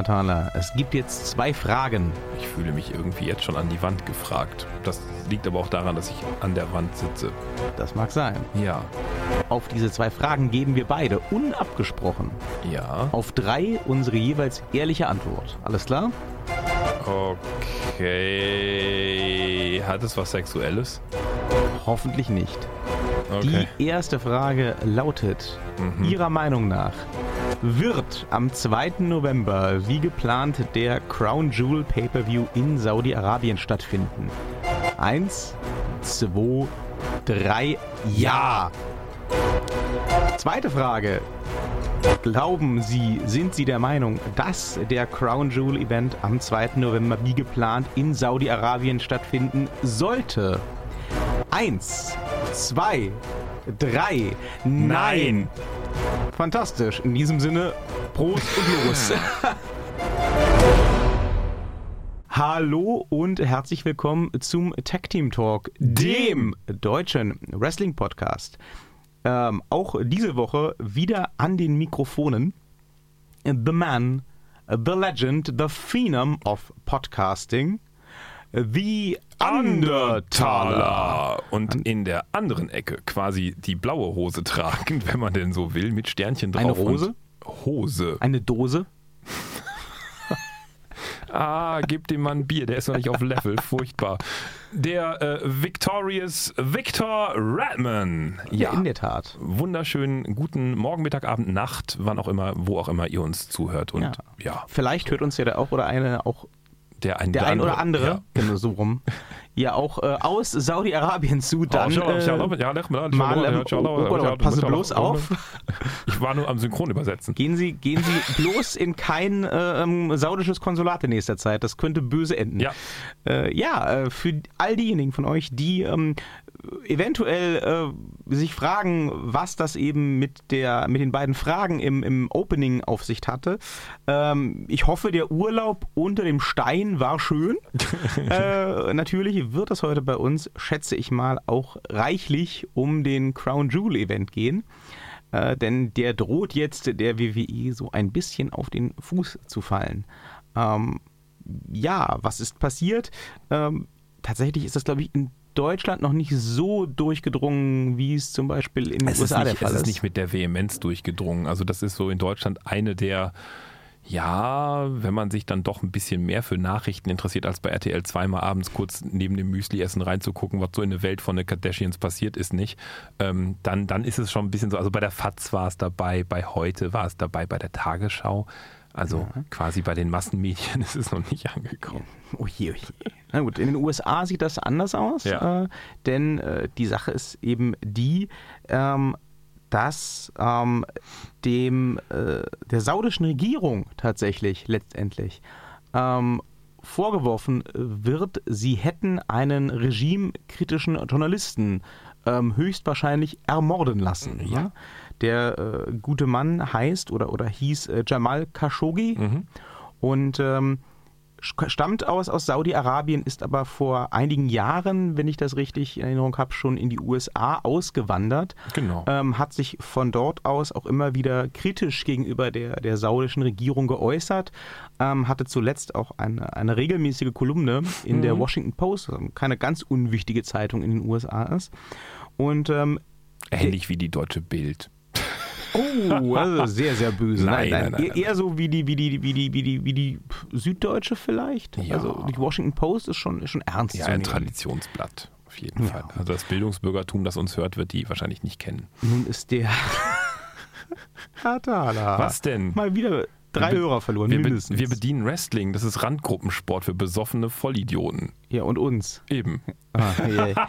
Hatala. Es gibt jetzt zwei Fragen. Ich fühle mich irgendwie jetzt schon an die Wand gefragt. Das liegt aber auch daran, dass ich an der Wand sitze. Das mag sein. Ja. Auf diese zwei Fragen geben wir beide unabgesprochen Ja. auf drei unsere jeweils ehrliche Antwort. Alles klar? Okay. Hat es was Sexuelles? Hoffentlich nicht. Okay. Die erste Frage lautet, Mhm. Ihrer Meinung nach, wird am 2. November wie geplant der Crown Jewel Pay-Per-View in Saudi-Arabien stattfinden? Eins, zwei, drei, ja! Zweite Frage. Glauben Sie, sind Sie der Meinung, dass der Crown Jewel Event am 2. November wie geplant in Saudi-Arabien stattfinden sollte? Eins, zwei, drei, nein. Fantastisch. In diesem Sinne, Prost und los. Hallo und herzlich willkommen zum Tag Team Talk, dem deutschen Wrestling Podcast. Ähm, auch diese Woche wieder an den Mikrofonen The Man, The Legend, The Phenom of Podcasting, The Undertaler. Taler. Und in der anderen Ecke quasi die blaue Hose tragend, wenn man denn so will, mit Sternchen drauf. Eine Hose? Hose. Eine Dose. Ah, gib dem Mann Bier, der ist noch nicht auf Level. Furchtbar. Der äh, Victorious Victor Redman. Ja, in der Tat. Wunderschönen guten Morgen, Mittag, Abend, Nacht, wann auch immer, wo auch immer ihr uns zuhört. Und Ja. ja, Vielleicht hört uns ja der auch oder eine auch der ein, der ein oder andere, Ja. genau so rum, ja auch äh, aus Saudi-Arabien zu, dann Oh, äh, mal, ähm, passen Sie bloß auf. Ich war nur am Synchron übersetzen. Gehen Sie, gehen Sie bloß in kein äh, ähm, saudisches Konsulat in nächster Zeit. Das könnte böse enden. Ja. Äh, ja, äh, für all diejenigen von euch, die ähm, eventuell äh, sich fragen, was das eben mit, der, mit den beiden Fragen im, im Opening auf sich hatte. Ähm, ich hoffe, der Urlaub unter dem Stein war schön. äh, natürlich wird es heute bei uns, schätze ich mal, auch reichlich um den Crown Jewel Event gehen. Äh, denn der droht jetzt der WWE so ein bisschen auf den Fuß zu fallen. Ähm, ja, was ist passiert? Ähm, tatsächlich ist das, glaube ich, in Deutschland noch nicht so durchgedrungen, wie es zum Beispiel in den Es ist, USA der nicht, Fall es ist. ist nicht mit der Vehemenz durchgedrungen. Also das ist so in Deutschland eine der, ja, wenn man sich dann doch ein bisschen mehr für Nachrichten interessiert, als bei RTL zweimal abends kurz neben dem Müsli-Essen reinzugucken, was so in der Welt von den Kardashians passiert ist, nicht, ähm, dann, dann ist es schon ein bisschen so, also bei der FAZ war es dabei, bei heute war es dabei, bei der Tagesschau. Also quasi bei den Massenmedien ist es noch nicht angekommen. Oh je, oh je. Na gut, in den USA sieht das anders aus, Ja. äh, denn äh, die Sache ist eben die, ähm, dass ähm, dem äh, der saudischen Regierung tatsächlich letztendlich ähm, vorgeworfen wird, sie hätten einen regimekritischen Journalisten ähm, höchstwahrscheinlich ermorden lassen. Ja? Der äh, gute Mann heißt oder, oder hieß äh, Jamal Khashoggi und ähm, stammt aus, aus Saudi-Arabien, ist aber vor einigen Jahren, wenn ich das richtig in Erinnerung habe, schon in die USA ausgewandert. Genau. Ähm, hat sich von dort aus auch immer wieder kritisch gegenüber der, der saudischen Regierung geäußert. Ähm, hatte zuletzt auch eine, eine regelmäßige Kolumne in der Washington Post, keine ganz unwichtige Zeitung in den USA ist. Und ähm, Ähnlich wie die deutsche Bild. Oh, also sehr, sehr böse. Nein, nein, nein, eher, nein, eher so wie die, wie die, wie die, wie die, wie die Süddeutsche vielleicht. Ja. Also die Washington Post ist schon, ist schon ernst Ja, ein. Traditionsblatt. Auf jeden Fall. Also das Bildungsbürgertum, das uns hört, wird die wahrscheinlich nicht kennen. Nun ist der Hatala. Was denn? Mal wieder drei Wir Hörer verloren, Wir, mindestens. wir bedienen Wrestling. Das ist Randgruppensport für besoffene Vollidioten. ja, und uns. Eben. Ah, yeah.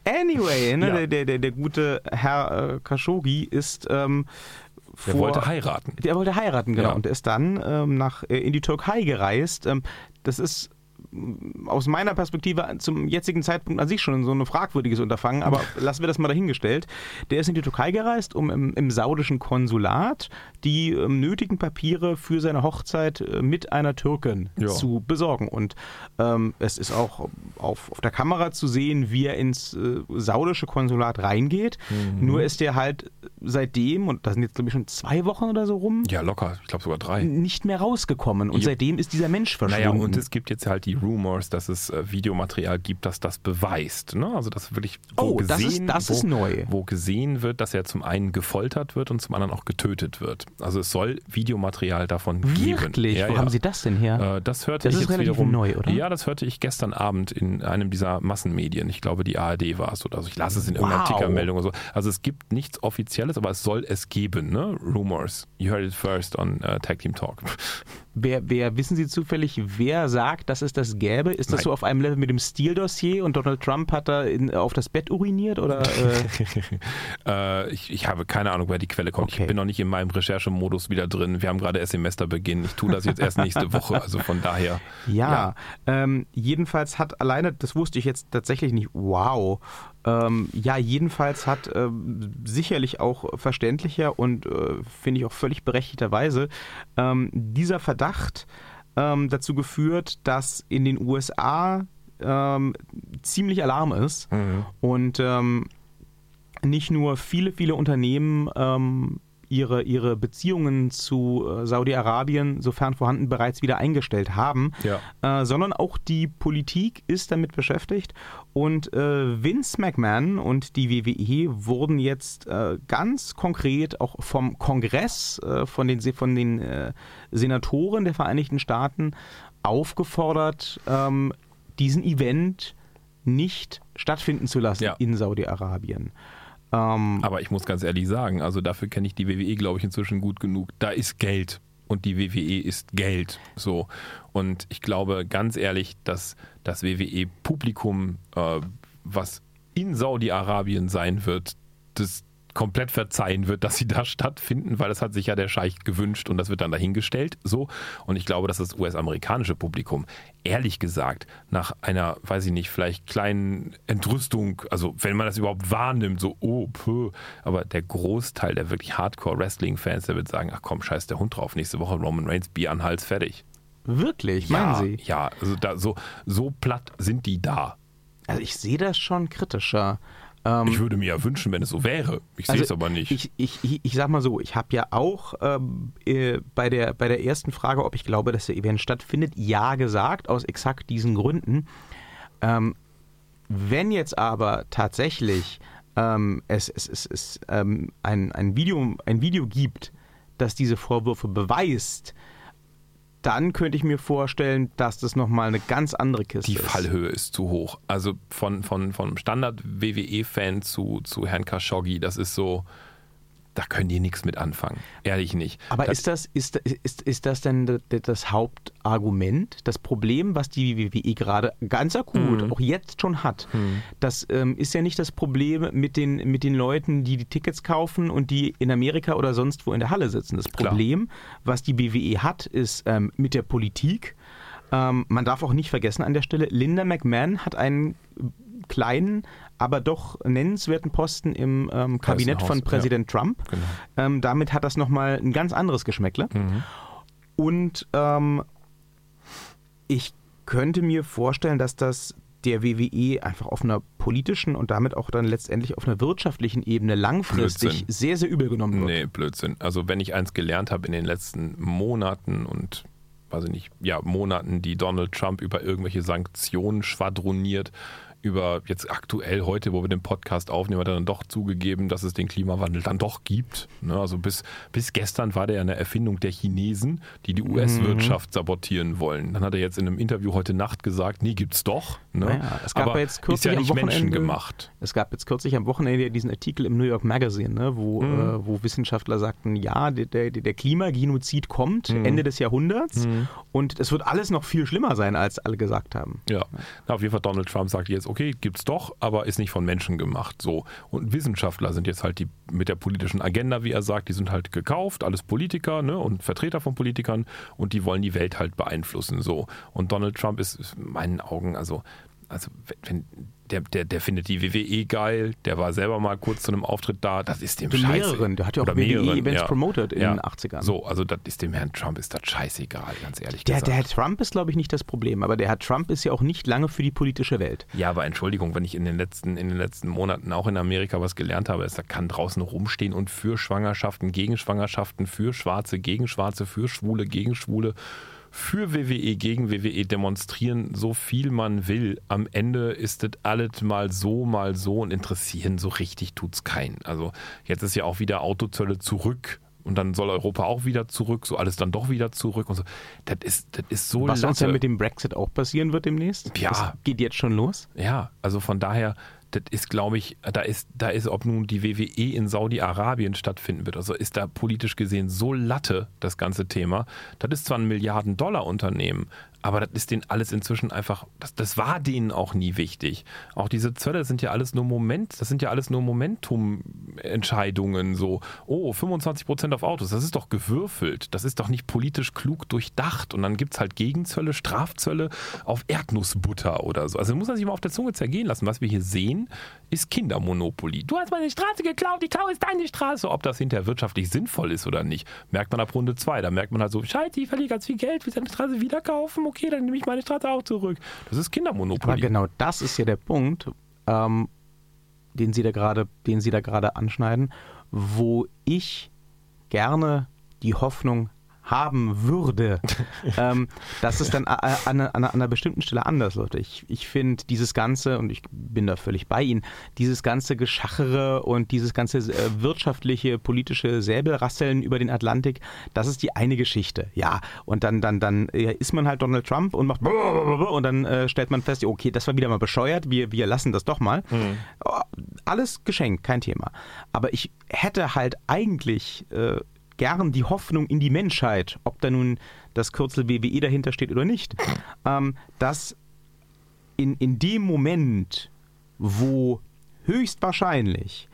Anyway, ne, Ja. der, der, der, der gute Herr äh, Khashoggi ist ähm, Der vor, wollte heiraten. Der wollte heiraten, genau. Ja. Und er ist dann ähm, nach, äh, in die Türkei gereist. Ähm, das ist aus meiner Perspektive zum jetzigen Zeitpunkt an sich schon so ein fragwürdiges Unterfangen, aber lassen wir das mal dahingestellt. Der ist in die Türkei gereist, um im, im saudischen Konsulat die ähm, nötigen Papiere für seine Hochzeit äh, mit einer Türkin Ja. zu besorgen. Und ähm, es ist auch auf, auf der Kamera zu sehen, wie er ins äh, saudische Konsulat reingeht. Mhm. Nur ist er halt seitdem, und da sind jetzt glaube ich schon zwei Wochen oder so rum, Ja, locker. Ich glaube sogar drei. nicht mehr rausgekommen. Und Ja. seitdem ist dieser Mensch verschwunden. Naja, und es gibt jetzt halt die Rumors, dass es äh, Videomaterial gibt, das das beweist. Ne? Also das wirklich wo Oh, das ist- das wo, ist. Wo gesehen wird, dass er zum einen gefoltert wird und zum anderen auch getötet wird. Also es soll Videomaterial davon geben. Wirklich? Ja, Wo ja. haben Sie das denn her? Äh, das hörte Das ich ist jetzt relativ wiederum. neu, oder? Ja, das hörte ich gestern Abend in einem dieser Massenmedien. Ich glaube, die ARD war es oder so. Ich las es in irgendeiner Wow. Tickermeldung oder so. Also es gibt nichts Offizielles, aber es soll es geben. Ne? Rumors. You heard it first on uh, Tag Team Talk. Wer, wer, wissen Sie zufällig, wer sagt, dass es das gäbe? Ist das Nein. so auf einem Level mit dem Steele-Dossier und Donald Trump hat da in, auf das Bett uriniert? Oder, äh, Äh, ich, ich habe keine Ahnung, wer die Quelle kommt. Okay. Ich bin noch nicht in meinem Recherchemodus wieder drin. Wir haben gerade erst Semesterbeginn. Ich tue das jetzt erst nächste Woche. Also von daher. ja, Ähm, jedenfalls hat alleine, das wusste ich jetzt tatsächlich nicht, wow. Ähm, ja, jedenfalls hat ähm, sicherlich auch verständlicher und äh, finde ich auch völlig berechtigterweise ähm, dieser Verdacht ähm, dazu geführt, dass in den USA ähm, ziemlich Alarm ist und ähm, nicht nur viele, viele Unternehmen ähm, ihre, ihre Beziehungen zu äh, Saudi-Arabien, sofern vorhanden, bereits wieder eingestellt haben, Ja. äh, sondern auch die Politik ist damit beschäftigt. Und äh, Vince McMahon und die WWE wurden jetzt äh, ganz konkret auch vom Kongress, äh, von den, von den äh, Senatoren der Vereinigten Staaten aufgefordert, ähm, diesen Event nicht stattfinden zu lassen Ja. in Saudi-Arabien. Ähm, Aber ich muss ganz ehrlich sagen, also dafür kenne ich die WWE, glaube ich, inzwischen gut genug. Da ist Geld. Und die WWE ist Geld. So. Und ich glaube ganz ehrlich, dass das WWE-Publikum, äh, was in Saudi-Arabien sein wird, das komplett verzeihen wird, dass sie da stattfinden, weil das hat sich ja der Scheich gewünscht und das wird dann dahingestellt. So. Und ich glaube, dass das US-amerikanische Publikum, ehrlich gesagt, nach einer, weiß ich nicht, vielleicht kleinen Entrüstung, also wenn man das überhaupt wahrnimmt, so, oh, puh, aber der Großteil der wirklich Hardcore-Wrestling-Fans, der wird sagen, ach komm, scheiß der Hund drauf, nächste Woche Roman Reigns, Bier an Hals, fertig. wirklich, meinen ja, Sie? Ja, also da, so, so platt sind die da. Also ich sehe das schon kritischer. Ähm, Ich würde mir ja wünschen, wenn es so wäre. Ich sehe es aber nicht. Ich, ich, ich, ich sag mal so, ich habe ja auch ähm, äh, bei, der, bei der ersten Frage, ob ich glaube, dass der Event stattfindet, ja gesagt, aus exakt diesen Gründen. Ähm, wenn jetzt aber tatsächlich ähm, es, es, es, es ähm, ein, ein, Video, ein Video gibt, das diese Vorwürfe beweist, dann könnte ich mir vorstellen, dass das nochmal eine ganz andere Kiste die ist. Fallhöhe ist zu hoch. Also von, von, vom Standard-WWE-Fan zu, zu Herrn Khashoggi, das ist so, da können die nichts mit anfangen. Ehrlich nicht. Aber das, ist das, ist, ist, ist das denn das Hauptargument, das Problem, was die WWE gerade ganz akut, Mhm. auch jetzt schon hat? Das ähm, ist ja nicht das Problem mit den, mit den Leuten, die die Tickets kaufen und die in Amerika oder sonst wo in der Halle sitzen. Das Klar. Problem, was die WWE hat, ist ähm, mit der Politik. Ähm, man darf auch nicht vergessen an der Stelle, Linda McMahon hat einen kleinen, aber doch nennenswerten Posten im ähm, Kabinett Haus, von ja. Präsident Trump. Genau. Ähm, damit hat das nochmal ein ganz anderes Geschmäckle. Mhm. Und ähm, ich könnte mir vorstellen, dass das der WWE einfach auf einer politischen und damit auch dann letztendlich auf einer wirtschaftlichen Ebene langfristig Blödsinn. sehr, sehr übel genommen wird. Nee, Blödsinn. Also wenn ich eins gelernt habe in den letzten Monaten und weiß ich nicht, ja, Monaten, die Donald Trump über irgendwelche Sanktionen schwadroniert, über jetzt aktuell heute, wo wir den Podcast aufnehmen, hat er dann doch zugegeben, dass es den Klimawandel dann doch gibt. Ne? Also bis, bis gestern war der ja eine Erfindung der Chinesen, die die US-Wirtschaft sabotieren wollen. Dann hat er jetzt in einem Interview heute Nacht gesagt, nee, gibt's doch. Ne? Naja, es gab Aber ja jetzt ist kürzlich ja am nicht Wochenende- menschengemacht. Es gab jetzt kürzlich am Wochenende diesen Artikel im New York Magazine, ne, wo, Mhm. äh, wo Wissenschaftler sagten, ja, der, der, der Klimagenozid kommt Mhm. Ende des Jahrhunderts und es wird alles noch viel schlimmer sein, als alle gesagt haben. Ja, Na, auf jeden Fall Donald Trump sagt jetzt, okay, okay, gibt's doch, aber ist nicht von Menschen gemacht. So. Und Wissenschaftler sind jetzt halt die mit der politischen Agenda, wie er sagt, die sind halt gekauft, alles Politiker ne, und Vertreter von Politikern und die wollen die Welt halt beeinflussen. So. Und Donald Trump ist in meinen Augen, also also wenn, der, der, der findet die WWE geil, der war selber mal kurz zu einem Auftritt da, das ist dem scheiße. Mehreren, der hat ja auch WWE-Events ja. promoted in ja. den 80ern. So, also das ist dem Herrn Trump ist das scheißegal, ganz ehrlich der, gesagt. Der Herr Trump ist, glaube ich, nicht das Problem, aber der Herr Trump ist ja auch nicht lange für die politische Welt. Ja, aber Entschuldigung, wenn ich in den letzten, in den letzten Monaten auch in Amerika was gelernt habe, ist, da kann draußen rumstehen und für Schwangerschaften, gegen Schwangerschaften, für Schwarze, gegen Schwarze, für Schwule, gegen Schwule für WWE gegen WWE demonstrieren, so viel man will. Am Ende ist das alles mal so, mal so und interessieren so richtig tut es keinen. Also jetzt ist ja auch wieder Autozölle zurück und dann soll Europa auch wieder zurück, so alles dann doch wieder zurück und so. Das ist, das ist so Was sonst ja mit dem Brexit auch passieren wird demnächst? Ja. Das geht jetzt schon los? Ja, also von daher, das ist, glaube ich, da ist, da ist, ob nun die WWE in Saudi-Arabien stattfinden wird, also ist da politisch gesehen so Latte, das ganze Thema. Das ist zwar ein Milliarden-Dollar-Unternehmen, aber das ist denen alles inzwischen einfach, das, das war denen auch nie wichtig. Auch diese Zölle sind ja alles nur Moment, das sind ja alles nur Momentum-Entscheidungen, so, oh, 25% auf Autos, das ist doch gewürfelt, das ist doch nicht politisch klug durchdacht. Und dann gibt es halt Gegenzölle, Strafzölle auf Erdnussbutter oder so. Also muss man sich mal auf der Zunge zergehen lassen. Was wir hier sehen, ist Kindermonopoly. Du hast meine Straße geklaut, die Klau ist deine Straße. Ob das hinterher wirtschaftlich sinnvoll ist oder nicht, merkt man ab Runde 2. Da merkt man halt so, scheiße, ich verliere ganz viel Geld, will seine Straße wieder kaufen, okay, dann nehme ich meine Straße auch zurück. Das ist Kindermonopoly. Aber genau das ist ja der Punkt, ähm, den Sie da gerade, den Sie da gerade anschneiden, wo ich gerne die Hoffnung haben würde, ähm, dass es dann an, an, an, einer bestimmten Stelle anders läuft. Ich, ich finde dieses Ganze, und ich bin da völlig bei Ihnen, dieses ganze Geschachere und dieses ganze äh, wirtschaftliche, politische Säbelrasseln über den Atlantik, das ist die eine Geschichte. Ja, und dann, dann, dann ja, ist man halt Donald Trump und macht und dann äh, stellt man fest, okay, das war wieder mal bescheuert, wir, wir lassen das doch mal. Mhm. Alles geschenkt, kein Thema. Aber ich hätte halt eigentlich äh, gern die Hoffnung in die Menschheit, ob da nun das Kürzel WWE dahinter steht oder nicht, ähm, dass in, in dem Moment, wo höchstwahrscheinlich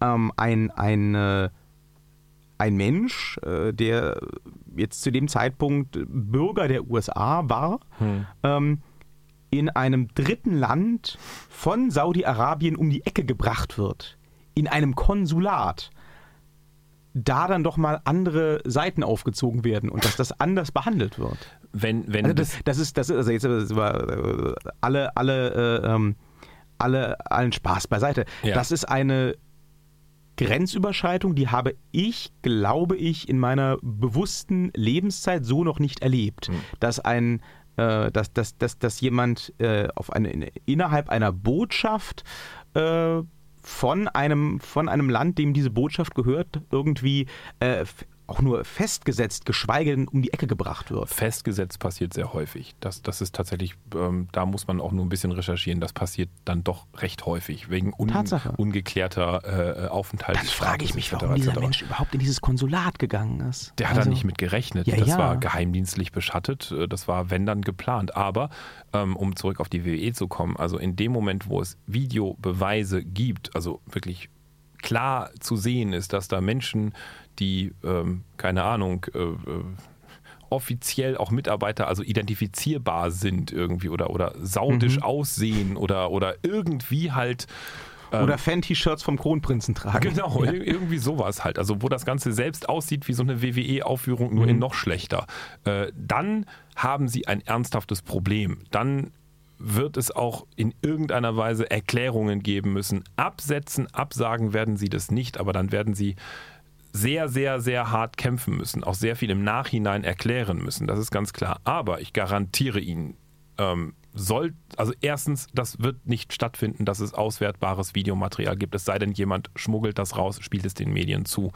ähm, ein, ein, äh, ein Mensch, äh, der jetzt zu dem Zeitpunkt Bürger der USA war, hm. ähm, in einem dritten Land von Saudi-Arabien um die Ecke gebracht wird, in einem Konsulat, da dann doch mal andere Seiten aufgezogen werden und dass das anders behandelt wird. Wenn, wenn also das, das ist, das ist, also jetzt war, äh, alle, alle, äh, ähm, alle, allen Spaß beiseite. Ja. Das ist eine Grenzüberschreitung, die habe ich, glaube ich, in meiner bewussten Lebenszeit so noch nicht erlebt. Hm. Dass ein äh, dass, dass, dass, dass jemand äh, auf eine, innerhalb einer Botschaft äh, von einem, von einem Land, dem diese Botschaft gehört, irgendwie äh, auch nur festgesetzt, geschweige denn um die Ecke gebracht wird. Festgesetzt passiert sehr häufig. Das, das ist tatsächlich, ähm, da muss man auch nur ein bisschen recherchieren. Das passiert dann doch recht häufig, wegen un, ungeklärter äh, Aufenthaltsstatus. Dann frage ich mich, warum dieser Mensch überhaupt in dieses Konsulat gegangen ist. Der hat also, da nicht mit gerechnet. Ja, das ja. war geheimdienstlich beschattet. Äh, das war, wenn dann, geplant. Aber, ähm, um zurück auf die WWE zu kommen, also in dem Moment, wo es Videobeweise gibt, also wirklich klar zu sehen ist, dass da Menschen die, ähm, keine Ahnung, äh, äh, offiziell auch Mitarbeiter, also identifizierbar sind irgendwie oder, oder saudisch mhm. aussehen oder, oder irgendwie halt. Ähm, oder Fan-T-Shirts vom Kronprinzen tragen. Genau, ja. irgendwie sowas halt. Also wo das Ganze selbst aussieht wie so eine WWE-Aufführung, nur mhm. in noch schlechter. Äh, dann haben sie ein ernsthaftes Problem. Dann wird es auch in irgendeiner Weise Erklärungen geben müssen. Absetzen, absagen werden sie das nicht, aber dann werden sie sehr, sehr, sehr hart kämpfen müssen, auch sehr viel im Nachhinein erklären müssen, das ist ganz klar. Aber ich garantiere Ihnen, ähm, soll, also erstens, das wird nicht stattfinden, dass es auswertbares Videomaterial gibt, es sei denn, jemand schmuggelt das raus, spielt es den Medien zu.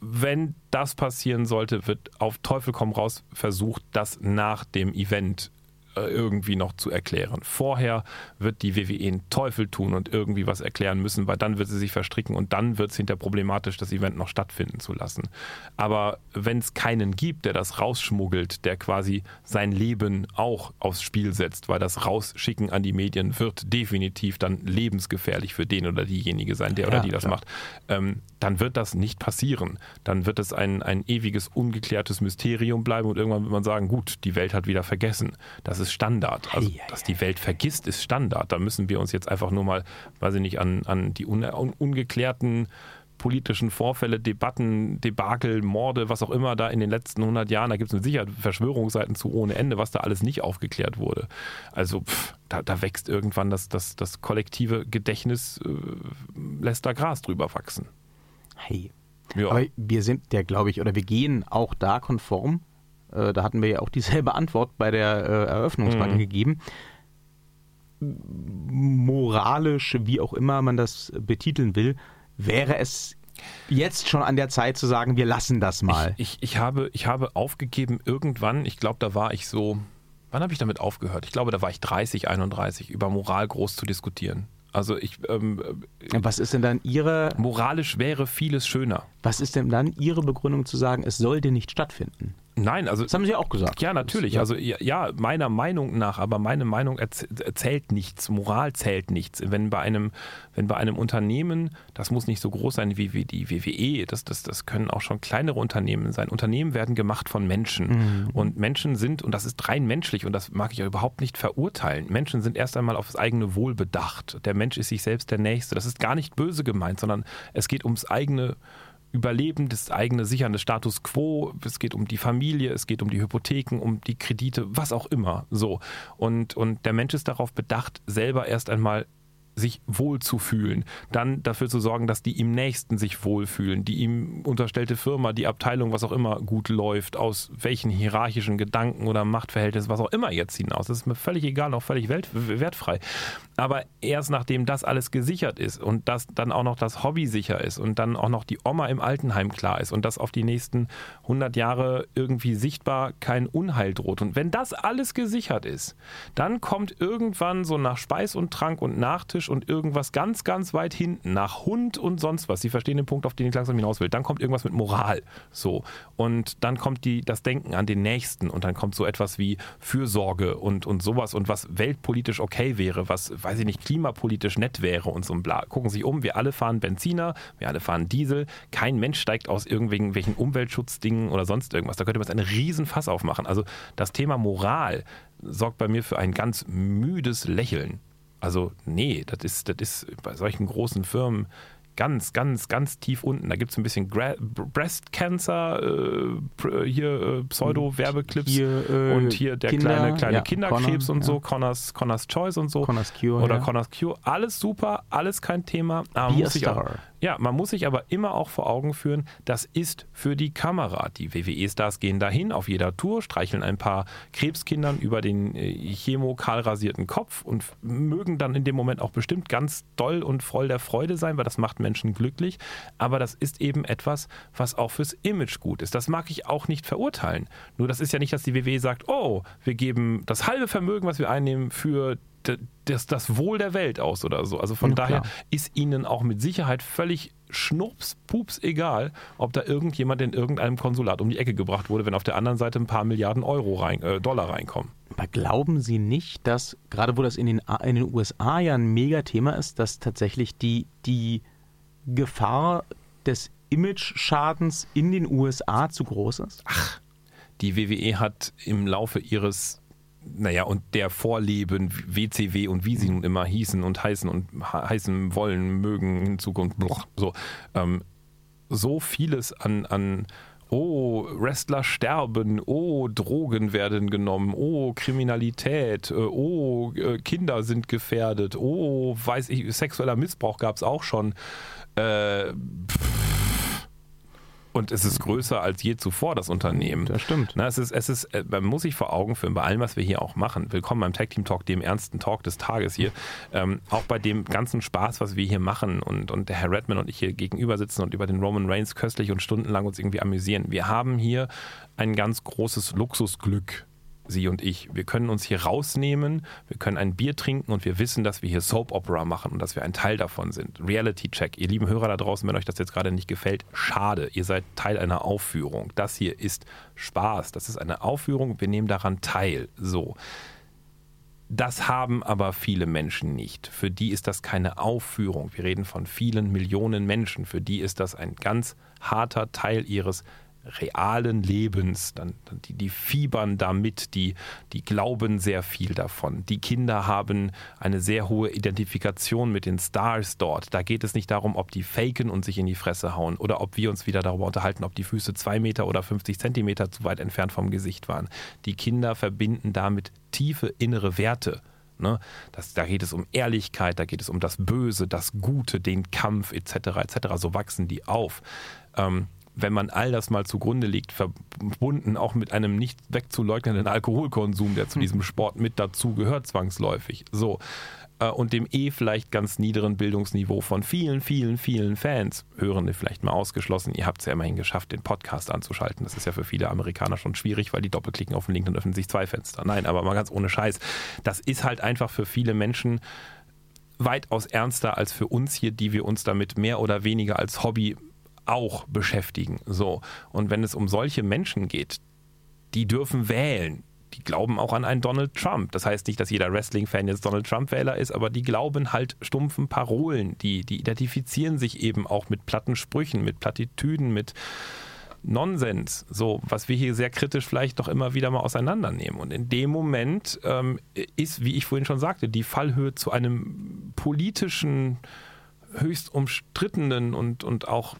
Wenn das passieren sollte, wird auf Teufel komm raus versucht, das nach dem Event irgendwie noch zu erklären. Vorher wird die WWE einen Teufel tun und irgendwie was erklären müssen, weil dann wird sie sich verstricken und dann wird es hinter problematisch, das Event noch stattfinden zu lassen. Aber wenn es keinen gibt, der das rausschmuggelt, der quasi sein Leben auch aufs Spiel setzt, weil das Rausschicken an die Medien wird definitiv dann lebensgefährlich für den oder diejenige sein, der ja, oder die das klar. macht, ähm, dann wird das nicht passieren. Dann wird es ein, ein ewiges, ungeklärtes Mysterium bleiben und irgendwann wird man sagen, gut, die Welt hat wieder vergessen. Das ist Standard. Also, dass die Welt vergisst, ist Standard. Da müssen wir uns jetzt einfach nur mal, weiß ich nicht, an, an die un, un, ungeklärten politischen Vorfälle, Debatten, Debakel, Morde, was auch immer da in den letzten 100 Jahren, da gibt es mit Sicherheit Verschwörungsseiten zu ohne Ende, was da alles nicht aufgeklärt wurde. Also pff, da, da, wächst irgendwann das, das, das kollektive Gedächtnis, äh, lässt da Gras drüber wachsen. Hey. Ja. Aber wir sind ja, glaube ich, oder wir gehen auch da konform. Äh, da hatten wir ja auch dieselbe Antwort bei der äh, Eröffnungsfrage mhm. gegeben. Moralisch, wie auch immer man das betiteln will, wäre es jetzt schon an der Zeit zu sagen, wir lassen das mal. Ich, ich, ich habe, ich habe aufgegeben irgendwann, ich glaube, da war ich so, wann habe ich damit aufgehört? Ich glaube, da war ich 30, 31, über Moral groß zu diskutieren. Also ich. Ähm, was ist denn dann Ihre. Moralisch wäre vieles schöner. Was ist denn dann Ihre Begründung zu sagen, es sollte nicht stattfinden? Nein, also. Das haben Sie auch gesagt. Ja, natürlich. Ja. Also, ja, meiner Meinung nach, aber meine Meinung erzählt nichts. Moral zählt nichts. Wenn bei einem, wenn bei einem Unternehmen, das muss nicht so groß sein wie, wie die WWE, das, das, das können auch schon kleinere Unternehmen sein. Unternehmen werden gemacht von Menschen. Mhm. Und Menschen sind, und das ist rein menschlich, und das mag ich ja überhaupt nicht verurteilen, Menschen sind erst einmal aufs eigene Wohl bedacht. Der Mensch ist sich selbst der Nächste. Das ist gar nicht böse gemeint, sondern es geht ums eigene Überleben, das eigene Sichern Status quo, es geht um die Familie, es geht um die Hypotheken, um die Kredite, was auch immer. So. Und, und der Mensch ist darauf bedacht, selber erst einmal sich wohlzufühlen, dann dafür zu sorgen, dass die ihm Nächsten sich wohlfühlen, die ihm unterstellte Firma, die Abteilung, was auch immer gut läuft, aus welchen hierarchischen Gedanken oder Machtverhältnissen, was auch immer jetzt hinaus. Das ist mir völlig egal, auch völlig wertfrei. Aber erst nachdem das alles gesichert ist und dass dann auch noch das Hobby sicher ist und dann auch noch die Oma im Altenheim klar ist und dass auf die nächsten 100 Jahre irgendwie sichtbar kein Unheil droht. Und wenn das alles gesichert ist, dann kommt irgendwann so nach Speis und Trank und Nachtisch und irgendwas ganz, ganz weit hinten, nach Hund und sonst was. Sie verstehen den Punkt, auf den ich langsam hinaus will. Dann kommt irgendwas mit Moral. So. Und dann kommt die, das Denken an den Nächsten und dann kommt so etwas wie Fürsorge und, und sowas und was weltpolitisch okay wäre, was, weiß ich nicht, klimapolitisch nett wäre und so ein Bla. Gucken Sie sich um, wir alle fahren Benziner, wir alle fahren Diesel. Kein Mensch steigt aus irgendwelchen Umweltschutzdingen oder sonst irgendwas. Da könnte man einen riesen Fass aufmachen. Also das Thema Moral sorgt bei mir für ein ganz müdes Lächeln. Also nee, das ist, das ist bei solchen großen Firmen ganz, ganz, ganz tief unten. Da gibt es ein bisschen Gra Breast Cancer, äh, hier äh, Pseudo-Werbeclips äh, und hier der Kinder, kleine, kleine ja, Kinderkrebs Connor, und so, ja. Connors, Connors Choice und so. Connors Cure. Oder ja. Connors Cure. Alles super, alles kein Thema. Aber muss ich auch, ja, man muss sich aber immer auch vor Augen führen, das ist für die Kamera. Die WWE-Stars gehen dahin auf jeder Tour, streicheln ein paar Krebskindern über den äh, chemokalrasierten Kopf und mögen dann in dem Moment auch bestimmt ganz doll und voll der Freude sein, weil das macht Menschen glücklich. Aber das ist eben etwas, was auch fürs Image gut ist. Das mag ich auch nicht verurteilen. Nur das ist ja nicht, dass die WWE sagt, oh, wir geben das halbe Vermögen, was wir einnehmen, für das, das Wohl der Welt aus oder so. Also von ja, daher klar. ist ihnen auch mit Sicherheit völlig schnups, pups egal, ob da irgendjemand in irgendeinem Konsulat um die Ecke gebracht wurde, wenn auf der anderen Seite ein paar Milliarden Euro rein, äh, Dollar reinkommen. Aber glauben Sie nicht, dass, gerade wo das in den, in den USA ja ein Megathema ist, dass tatsächlich die, die Gefahr des Image-Schadens in den USA zu groß ist? Ach, die WWE hat im Laufe ihres naja, und der Vorleben, WCW und wie sie nun immer hießen und heißen und heißen wollen, mögen in Zukunft, so, ähm, so vieles an, an oh, Wrestler sterben, oh, Drogen werden genommen, oh, Kriminalität, äh, oh, äh, Kinder sind gefährdet, oh, weiß ich, sexueller Missbrauch gab es auch schon. Äh, und es ist größer als je zuvor, das Unternehmen. Das stimmt. Na, es ist, es ist, äh, man muss sich vor Augen führen, bei allem, was wir hier auch machen. Willkommen beim Tag Team Talk, dem ernsten Talk des Tages hier. Ähm, auch bei dem ganzen Spaß, was wir hier machen und, und der Herr Redman und ich hier gegenüber sitzen und über den Roman Reigns köstlich und stundenlang uns irgendwie amüsieren. Wir haben hier ein ganz großes Luxusglück Sie und ich. Wir können uns hier rausnehmen, wir können ein Bier trinken und wir wissen, dass wir hier Soap Opera machen und dass wir ein Teil davon sind. Reality Check. Ihr lieben Hörer da draußen, wenn euch das jetzt gerade nicht gefällt, schade. Ihr seid Teil einer Aufführung. Das hier ist Spaß. Das ist eine Aufführung. Wir nehmen daran teil. So. Das haben aber viele Menschen nicht. Für die ist das keine Aufführung. Wir reden von vielen Millionen Menschen. Für die ist das ein ganz harter Teil ihres realen Lebens. Dann, die, die fiebern damit, die, die glauben sehr viel davon. Die Kinder haben eine sehr hohe Identifikation mit den Stars dort. Da geht es nicht darum, ob die faken und sich in die Fresse hauen oder ob wir uns wieder darüber unterhalten, ob die Füße zwei Meter oder 50 Zentimeter zu weit entfernt vom Gesicht waren. Die Kinder verbinden damit tiefe innere Werte. Ne? Das, da geht es um Ehrlichkeit, da geht es um das Böse, das Gute, den Kampf etc. etc. So wachsen die auf. Ähm, wenn man all das mal zugrunde legt, verbunden auch mit einem nicht wegzuleugnenden Alkoholkonsum, der zu hm. diesem Sport mit dazu gehört, zwangsläufig. So. Äh, und dem eh vielleicht ganz niederen Bildungsniveau von vielen, vielen, vielen Fans, Hörende vielleicht mal ausgeschlossen, ihr habt es ja immerhin geschafft, den Podcast anzuschalten. Das ist ja für viele Amerikaner schon schwierig, weil die doppelklicken auf den Link und öffnen sich zwei Fenster. Nein, aber mal ganz ohne Scheiß. Das ist halt einfach für viele Menschen weitaus ernster als für uns hier, die wir uns damit mehr oder weniger als Hobby auch beschäftigen. So. Und wenn es um solche Menschen geht, die dürfen wählen. Die glauben auch an einen Donald Trump. Das heißt nicht, dass jeder Wrestling-Fan jetzt Donald Trump-Wähler ist, aber die glauben halt stumpfen Parolen. Die, die identifizieren sich eben auch mit platten Sprüchen, mit Plattitüden, mit Nonsens, so was wir hier sehr kritisch vielleicht doch immer wieder mal auseinandernehmen. Und in dem Moment ähm, ist, wie ich vorhin schon sagte, die Fallhöhe zu einem politischen, höchst umstrittenen und, und auch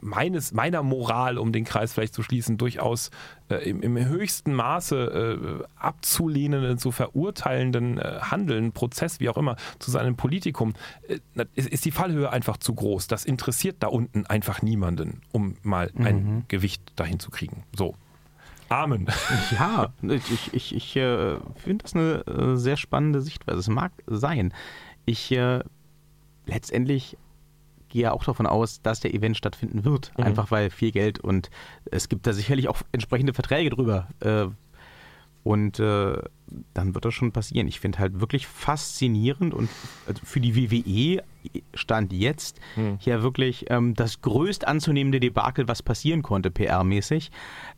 meines, meiner Moral, um den Kreis vielleicht zu schließen, durchaus äh, im, im, höchsten Maße äh, abzulehnenden, zu verurteilenden äh, Handeln, Prozess, wie auch immer, zu seinem Politikum, äh, ist, ist, die Fallhöhe einfach zu groß. Das interessiert da unten einfach niemanden, um mal mhm. ein Gewicht dahin zu kriegen. So. Amen. Ja, ich, ich, ich äh, finde das eine äh, sehr spannende Sichtweise. Es mag sein. Ich letztendlich gehe ja auch davon aus, dass der Event stattfinden wird. Mhm. Einfach weil viel Geld und es gibt da sicherlich auch entsprechende Verträge drüber. Äh, und äh, dann wird das schon passieren. Ich finde halt wirklich faszinierend und also für die WWE stand jetzt hm. hier wirklich ähm, das größt anzunehmende Debakel, was passieren konnte, PR-mäßig.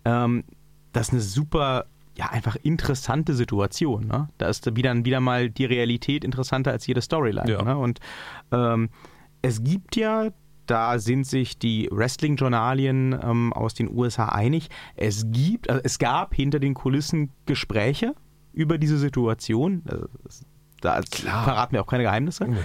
Ähm, das ist eine super, ja, einfach interessante Situation. Ne? Da ist wieder, wieder mal die Realität interessanter als jede Storyline. Ja. Ne? Und ähm, es gibt ja, da sind sich die Wrestling-Journalien ähm, aus den USA einig, es gibt, also es gab hinter den Kulissen Gespräche über diese Situation. Also, da Klar. verraten wir auch keine Geheimnisse. Nee.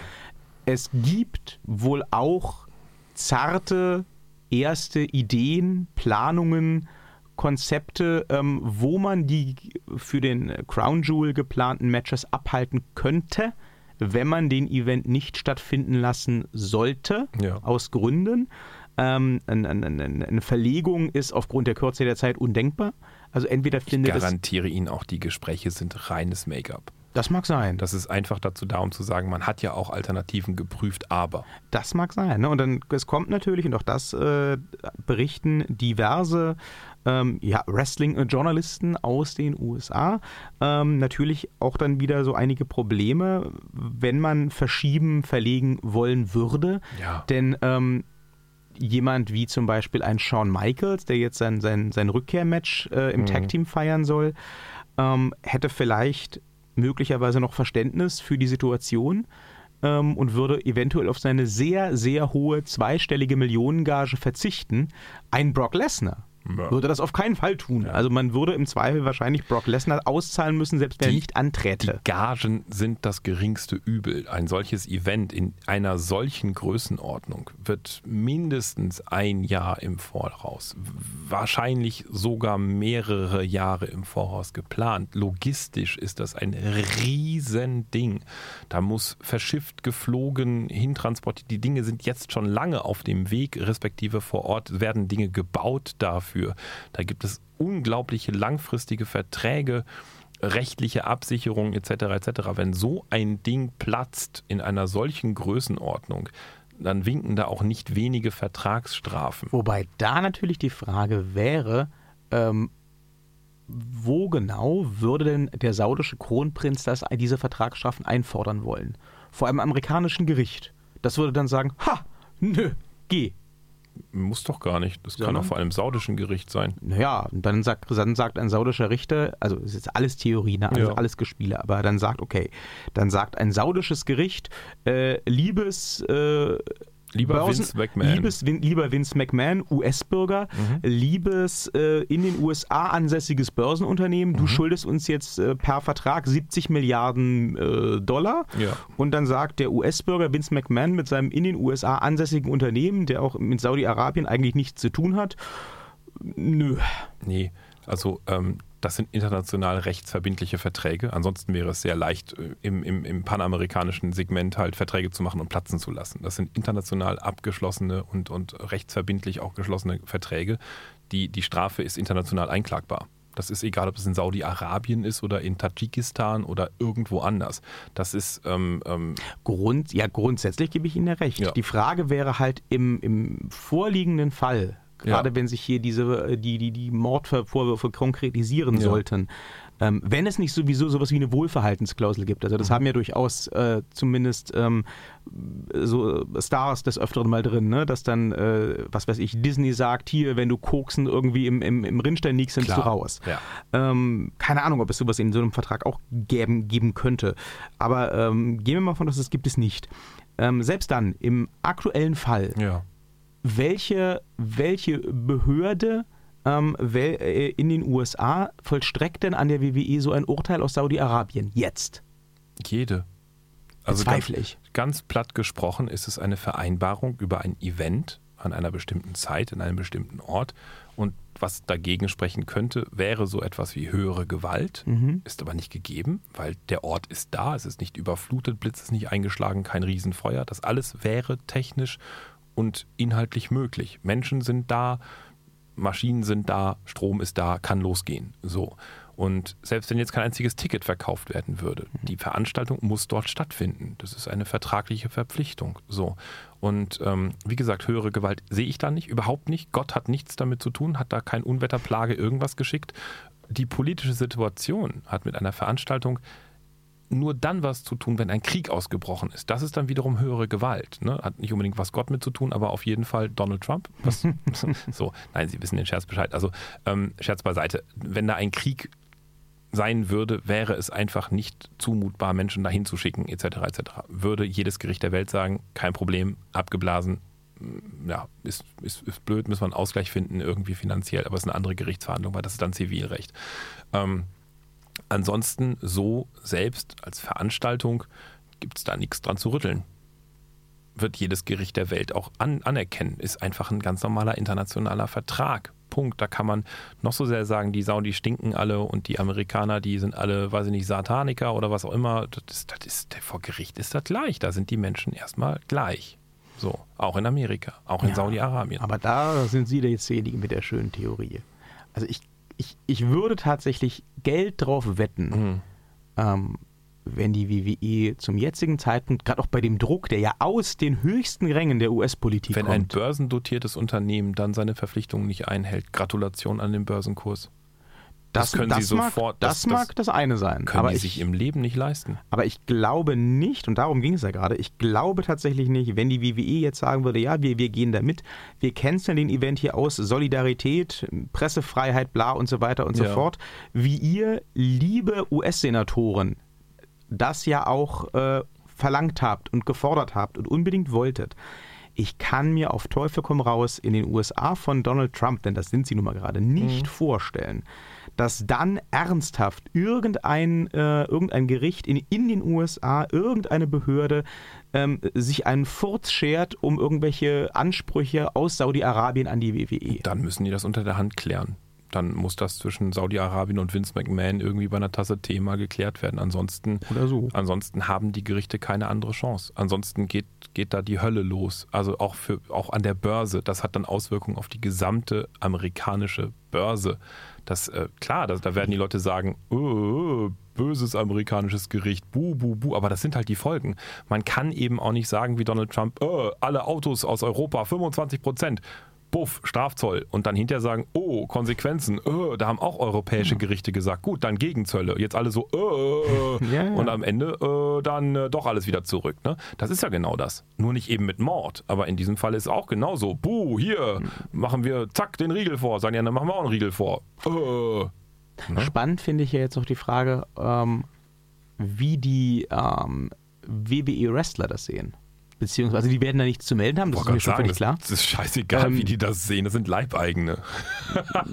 Es gibt wohl auch zarte erste Ideen, Planungen, Konzepte, ähm, wo man die für den Crown Jewel geplanten Matches abhalten könnte wenn man den Event nicht stattfinden lassen sollte, ja. aus Gründen. Ähm, eine, eine, eine, Verlegung ist aufgrund der Kürze der Zeit undenkbar. Also entweder findet Ich garantiere Ihnen auch, die Gespräche sind reines Make-up. Das mag sein. Das ist einfach dazu da, um zu sagen, man hat ja auch Alternativen geprüft, aber. Das mag sein. Ne? Und dann, es kommt natürlich, und auch das äh, berichten diverse ähm, ja, Wrestling-Journalisten aus den USA. Ähm, natürlich auch dann wieder so einige Probleme, wenn man verschieben, verlegen wollen würde. Ja. Denn ähm, jemand wie zum Beispiel ein Shawn Michaels, der jetzt sein, sein, sein Rückkehrmatch äh, im mhm. Tag-Team feiern soll, ähm, hätte vielleicht möglicherweise noch Verständnis für die Situation ähm, und würde eventuell auf seine sehr, sehr hohe zweistellige Millionengage verzichten. Ein Brock Lesnar ja. würde das auf keinen Fall tun. Ja. Also man würde im Zweifel wahrscheinlich Brock Lesnar auszahlen müssen, selbst wenn er nicht anträte. Die Gagen sind das geringste Übel. Ein solches Event in einer solchen Größenordnung wird mindestens ein Jahr im Voraus, wahrscheinlich sogar mehrere Jahre im Voraus geplant. Logistisch ist das ein Riesending. Da muss verschifft, geflogen, hintransportiert. Die Dinge sind jetzt schon lange auf dem Weg, respektive vor Ort werden Dinge gebaut dafür dafür. Da gibt es unglaubliche langfristige Verträge rechtliche Absicherung etc. etc. Wenn so ein Ding platzt in einer solchen Größenordnung, dann winken da auch nicht wenige Vertragsstrafen. Wobei da natürlich die Frage wäre, ähm, wo genau würde denn der saudische Kronprinz das, diese Vertragsstrafen einfordern wollen? Vor einem amerikanischen Gericht. Das würde dann sagen, ha, nö, geh. Muss doch gar nicht. Das kann auch vor einem saudischen Gericht sein. Naja, und dann sagt, dann sagt ein saudischer Richter, also es ist jetzt alles Theorie, ne? also Ja. alles Gespiele, aber dann sagt, okay, dann sagt ein saudisches Gericht, äh, liebes äh, Lieber Börsen- Vince McMahon. Liebes, Vin- lieber Vince McMahon, US-Bürger, Mhm. liebes äh, in den USA ansässiges Börsenunternehmen, Mhm. du schuldest uns jetzt äh, per Vertrag 70 Milliarden äh, Dollar. Ja. Und dann sagt der US-Bürger Vince McMahon mit seinem in den USA ansässigen Unternehmen, der auch mit Saudi-Arabien eigentlich nichts zu tun hat, nö. Nee, also ähm, das sind international rechtsverbindliche Verträge. Ansonsten wäre es sehr leicht, äh, im, im, im panamerikanischen Segment halt Verträge zu machen und platzen zu lassen. Das sind international abgeschlossene und, und rechtsverbindlich auch geschlossene Verträge. Die, die Strafe ist international einklagbar. Das ist egal, ob es in Saudi-Arabien ist oder in Tadschikistan oder irgendwo anders. Das ist ähm, ähm, Grund, ja, grundsätzlich gebe ich Ihnen recht. Ja. Die Frage wäre halt im, im vorliegenden Fall, gerade Ja. wenn sich hier diese, die, die, die Mordvorwürfe konkretisieren Ja. sollten, ähm, wenn es nicht sowieso sowas wie eine Wohlverhaltensklausel gibt. Also Mhm. das haben ja durchaus äh, zumindest ähm, so Stars des Öfteren mal drin, ne? dass dann, äh, was weiß ich, Disney sagt, hier, wenn du koksen irgendwie im, im, im Rinnstein liegst, bist du raus. Ja. Ähm, keine Ahnung, ob es sowas in so einem Vertrag auch geben, geben könnte. Aber ähm, gehen wir mal von, dass es gibt es nicht. Ähm, selbst dann, im aktuellen Fall, ja. Welche, welche Behörde ähm, äh, in den USA vollstreckt denn an der WWE so ein Urteil aus Saudi-Arabien jetzt? Jede. Also ganz, ganz platt gesprochen ist es eine Vereinbarung über ein Event an einer bestimmten Zeit, in einem bestimmten Ort. Und was dagegen sprechen könnte, wäre so etwas wie höhere Gewalt, Mhm. ist aber nicht gegeben, weil der Ort ist da, es ist nicht überflutet, Blitz ist nicht eingeschlagen, kein Riesenfeuer. Das alles wäre technisch und inhaltlich möglich. Menschen sind da, Maschinen sind da, Strom ist da, kann losgehen. So. Und selbst wenn jetzt kein einziges Ticket verkauft werden würde, die Veranstaltung muss dort stattfinden. Das ist eine vertragliche Verpflichtung. So. Und ähm, wie gesagt, höhere Gewalt sehe ich da nicht, überhaupt nicht. Gott hat nichts damit zu tun, hat da kein Unwetterplage irgendwas geschickt. Die politische Situation hat mit einer Veranstaltung nur dann was zu tun, wenn ein Krieg ausgebrochen ist. Das ist dann wiederum höhere Gewalt. Ne? Hat nicht unbedingt was Gott mit zu tun, aber auf jeden Fall Donald Trump. Was, so, nein, Sie wissen den Scherz Bescheid. Also ähm, Scherz beiseite. Wenn da ein Krieg sein würde, wäre es einfach nicht zumutbar, Menschen dahin zu schicken, etc. etc. Würde jedes Gericht der Welt sagen, kein Problem, abgeblasen, ja, ist, ist, ist blöd, müssen wir einen Ausgleich finden, irgendwie finanziell, aber es ist eine andere Gerichtsverhandlung, weil das ist dann Zivilrecht. Ähm, ansonsten so selbst als Veranstaltung gibt es da nichts dran zu rütteln. Wird jedes Gericht der Welt auch an, anerkennen. Ist einfach ein ganz normaler internationaler Vertrag. Punkt. Da kann man noch so sehr sagen, die Saudis stinken alle und die Amerikaner, die sind alle, weiß ich nicht, Sataniker oder was auch immer. Das ist, das ist, vor Gericht ist das gleich. Da sind die Menschen erstmal gleich. So, auch in Amerika, auch in Ja, Saudi-Arabien. Aber da sind Sie jetzt derjenige mit der schönen Theorie. Also ich, ich, ich würde tatsächlich Geld drauf wetten, Mhm. ähm, wenn die WWE zum jetzigen Zeitpunkt, gerade auch bei dem Druck, der ja aus den höchsten Rängen der US-Politik Wenn ein kommt, börsendotiertes Unternehmen dann seine Verpflichtungen nicht einhält, Gratulation an den Börsenkurs. Das, das können Sie mag, sofort- Das, das- mag das eine sein. Können aber die ich, sich im Leben nicht leisten. Aber ich glaube nicht, und darum ging es ja gerade, ich glaube tatsächlich nicht, wenn die WWE jetzt sagen würde, ja, wir, wir gehen da mit, wir canceln den Event hier aus, Solidarität, Pressefreiheit, bla und so weiter und so Ja. fort, wie ihr, liebe US-Senatoren, das ja auch äh, verlangt habt und gefordert habt und unbedingt wolltet. Ich kann mir auf Teufel komm raus in den USA von Donald Trump, denn das sind sie nun mal gerade, nicht vorstellen, dass dann ernsthaft irgendein, äh, irgendein Gericht in, in den USA, irgendeine Behörde ähm, sich einen Furz schert um irgendwelche Ansprüche aus Saudi-Arabien an die. WWE. Dann müssen die das unter der Hand klären. Dann muss das zwischen Saudi-Arabien und Vince McMahon irgendwie bei einer Tasse Tee mal geklärt werden. Ansonsten, Oder so. ansonsten haben die Gerichte keine andere Chance. Ansonsten geht, geht da die Hölle los. Also auch, für, auch an der Börse. Das hat dann Auswirkungen auf die gesamte amerikanische Börse. Das, äh, klar, das, da werden die Leute sagen, oh, böses amerikanisches Gericht, buh, buh, buh. Aber das sind halt die Folgen. Man kann eben auch nicht sagen wie Donald Trump, oh, alle Autos aus Europa, 25 Prozent. Buff, Strafzoll und dann hinterher sagen, oh, Konsequenzen, oh, da haben auch europäische Gerichte gesagt, gut, dann Gegenzölle. Jetzt alle so, oh, Ja, ja. und am Ende äh, dann äh, doch alles wieder zurück. Ne? Das ist ja genau das. Nur nicht eben mit Mord, aber in diesem Fall ist es auch genauso. Buh, hier machen wir zack den Riegel vor. Sagen ja, dann machen wir auch einen Riegel vor. Äh. Ne? Spannend finde ich ja jetzt noch die Frage, ähm, wie die ähm, WWE-Wrestler das sehen. Beziehungsweise die werden da nichts zu melden haben, das ist mir schon sagen, völlig klar. das, ist scheißegal, Ähm, wie die das sehen. Das sind Leibeigene.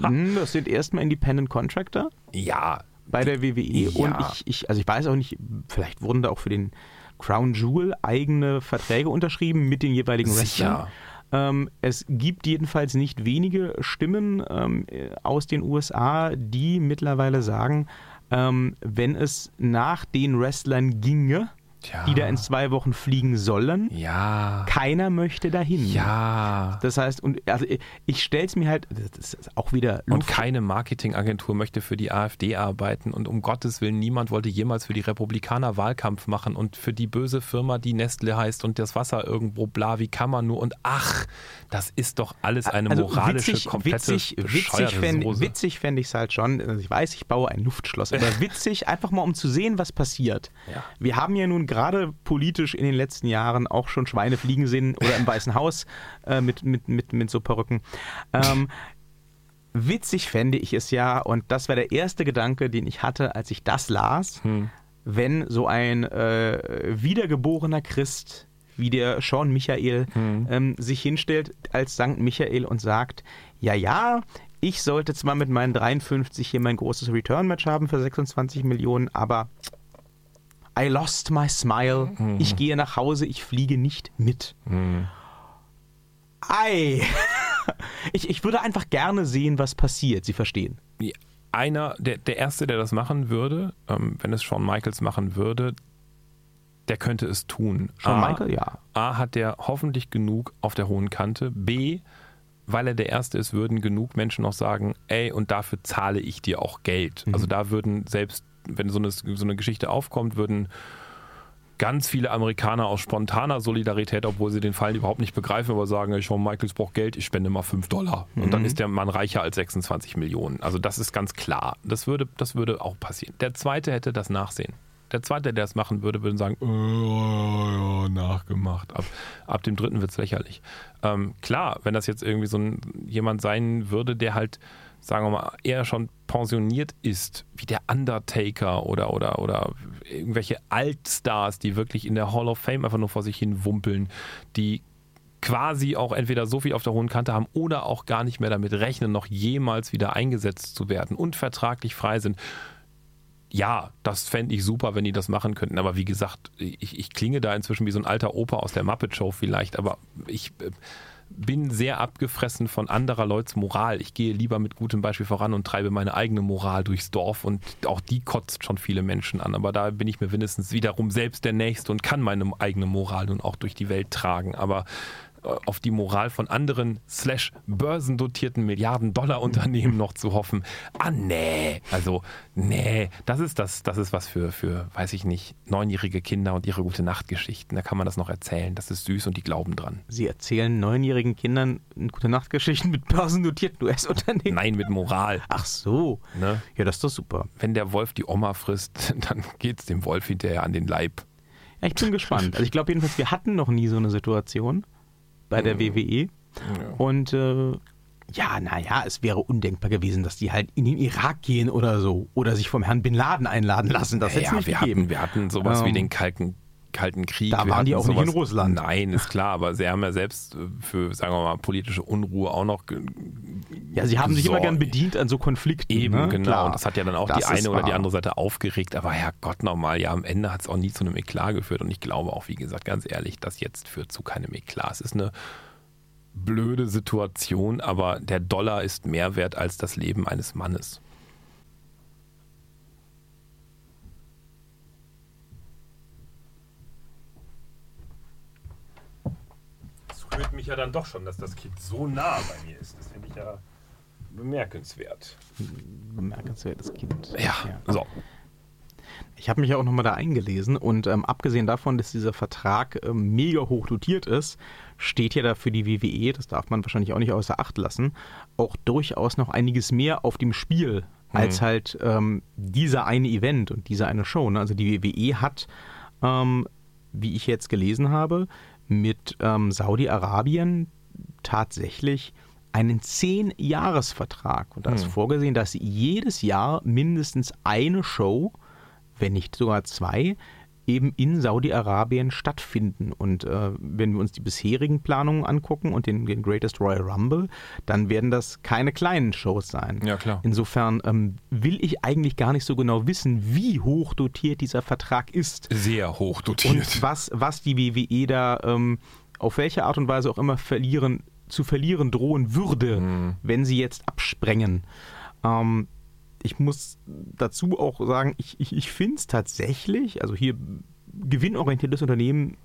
Hm, Das sind erstmal Independent Contractor Ja, bei der WWE Ja. und ich, ich, also ich weiß auch nicht, vielleicht wurden da auch für den Crown Jewel eigene Verträge unterschrieben mit den jeweiligen Wrestlern. Ähm, es gibt jedenfalls nicht wenige Stimmen ähm, äh, aus den USA, die mittlerweile sagen, ähm, wenn es nach den Wrestlern ginge, Tja. die da in zwei Wochen fliegen sollen, Ja. keiner möchte dahin. Ja. Das heißt, und also ich- ich stelle es mir halt, das ist auch wieder Und Luft- keine Marketingagentur möchte für die AfD arbeiten und um Gottes Willen niemand wollte jemals für die Republikaner Wahlkampf machen und für die böse Firma, die Nestle heißt und das Wasser irgendwo bla, wie kann man nur und ach, das ist doch alles eine also moralische, witzig, komplette witzig, witzig fände fänd ich es halt schon. Also ich weiß, ich baue ein Luftschloss, aber witzig, einfach mal um zu sehen, was passiert. Ja. Wir haben ja nun gerade politisch in den letzten Jahren auch schon Schweine fliegen sehen oder im Weißen Haus äh, mit, mit, mit, mit so Perücken. Ähm, witzig fände ich es ja, und das war der erste Gedanke, den ich hatte, als ich das las, Hm. wenn so ein äh, wiedergeborener Christ wie der Sean Michael Hm. ähm, sich hinstellt als Sankt Michael und sagt, ja, ja, ich sollte zwar mit meinen 53 hier mein großes Return-Match haben für 26 Millionen, aber I lost my smile. Hm. Ich gehe nach Hause, ich fliege nicht mit. Ei. Ich, ich würde einfach gerne sehen, was passiert. Sie verstehen. Einer, der, der Erste, der das machen würde, ähm, wenn es Shawn Michaels machen würde, der könnte es tun. Shawn A, Michael, ja. A, hat der hoffentlich genug auf der hohen Kante. B, weil er der Erste ist, würden genug Menschen noch sagen, ey, und dafür zahle ich dir auch Geld. Mhm. Also da würden selbst, wenn so eine, so eine Geschichte aufkommt, würden ganz viele Amerikaner aus spontaner Solidarität, obwohl sie den Fall überhaupt nicht begreifen, aber sagen, Shawn Michaels braucht Geld, ich spende mal 5 Dollar. Und Mhm. dann ist der Mann reicher als 26 Millionen. Also das ist ganz klar. Das würde, das würde auch passieren. Der Zweite hätte das Nachsehen. Der Zweite, der es machen würde, würde sagen, äh, ja, nachgemacht. Ab, ab dem Dritten wird es lächerlich. Ähm, klar, wenn das jetzt irgendwie so ein, jemand sein würde, der halt, sagen wir mal, eher schon pensioniert ist, wie der Undertaker oder, oder, oder irgendwelche Altstars, die wirklich in der Hall of Fame einfach nur vor sich hin wumpeln, die quasi auch entweder so viel auf der hohen Kante haben oder auch gar nicht mehr damit rechnen, noch jemals wieder eingesetzt zu werden und vertraglich frei sind. Ja, das fände ich super, wenn die das machen könnten. Aber wie gesagt, ich, ich klinge da inzwischen wie so ein alter Opa aus der Muppet Show vielleicht, aber ich äh, bin sehr abgefressen von anderer Leuts Moral. Ich gehe lieber mit gutem Beispiel voran und treibe meine eigene Moral durchs Dorf und auch die kotzt schon viele Menschen an. Aber da bin ich mir wenigstens wiederum selbst der Nächste und kann meine eigene Moral nun auch durch die Welt tragen. Aber auf die Moral von anderen slash börsendotierten Milliarden-Dollar-Unternehmen noch zu hoffen. Ah, nee. Also, nee. Das ist das, das ist was für, für, weiß ich nicht, neunjährige Kinder und ihre gute Nachtgeschichten. Da kann man das noch erzählen. Das ist süß und die glauben dran. Sie erzählen neunjährigen Kindern gute Nachtgeschichten mit börsennotierten US-Unternehmen. Nein, mit Moral. Ach so. Ne? Ja, das ist doch super. Wenn der Wolf die Oma frisst, dann geht's dem Wolf hinterher an den Leib. Ja, ich bin gespannt. Also ich glaube jedenfalls, wir hatten noch nie so eine Situation bei der WWE. Und äh, ja, naja, es wäre undenkbar gewesen, dass die halt in den Irak gehen oder so. Oder sich vom Herrn Bin Laden einladen lassen. Das hätte es ja, nicht wir gegeben. hatten, wir hatten sowas wie Ähm, den Kalten, Kalten Krieg. da waren die auch nicht in sowas- Russland. Nein, ist klar, aber sie haben ja selbst äh, für, sagen wir mal, politische Unruhe auch noch ja, sie haben sich immer gern bedient an so Konflikten. Eben, ne? genau. Klar. Und das hat ja dann auch Das die eine oder die andere Seite aufgeregt. Aber Herrgott nochmal, ja, am Ende hat es auch nie zu einem Eklat geführt. Und ich glaube auch, wie gesagt, ganz ehrlich, das jetzt führt zu keinem Eklat. Es ist eine blöde Situation, aber der Dollar ist mehr wert als das Leben eines Mannes. Es rührt mich ja dann doch schon, dass das Kind so nah bei mir ist. Das finde ich ja bemerkenswert. Bemerkenswertes Kind. Ja, so. Ich habe mich ja auch nochmal da eingelesen und ähm, abgesehen davon, dass dieser Vertrag ähm, mega hoch dotiert ist, steht ja da für die WWE, das darf man wahrscheinlich auch nicht außer Acht lassen, auch durchaus noch einiges mehr auf dem Spiel als mhm. halt ähm, dieser eine Event und diese eine Show. Ne? Also die WWE hat, ähm, wie ich jetzt gelesen habe, mit ähm, Saudi-Arabien tatsächlich einen 10-Jahres-Vertrag. Und da ist mhm. vorgesehen, dass jedes Jahr mindestens eine Show, wenn nicht sogar zwei, eben in Saudi-Arabien stattfinden. Und äh, wenn wir uns die bisherigen Planungen angucken und den, den, Greatest Royal Rumble, dann werden das keine kleinen Shows sein. Ja, klar. Insofern ähm, will ich eigentlich gar nicht so genau wissen, wie hoch dotiert dieser Vertrag ist. Sehr hoch dotiert. Und was, was die WWE da ähm, auf welche Art und Weise auch immer verlieren, zu verlieren drohen würde, mhm. wenn sie jetzt absprengen. Ähm, ich muss dazu auch sagen, ich, ich, ich finde es tatsächlich, also hier gewinnorientiertes Unternehmen,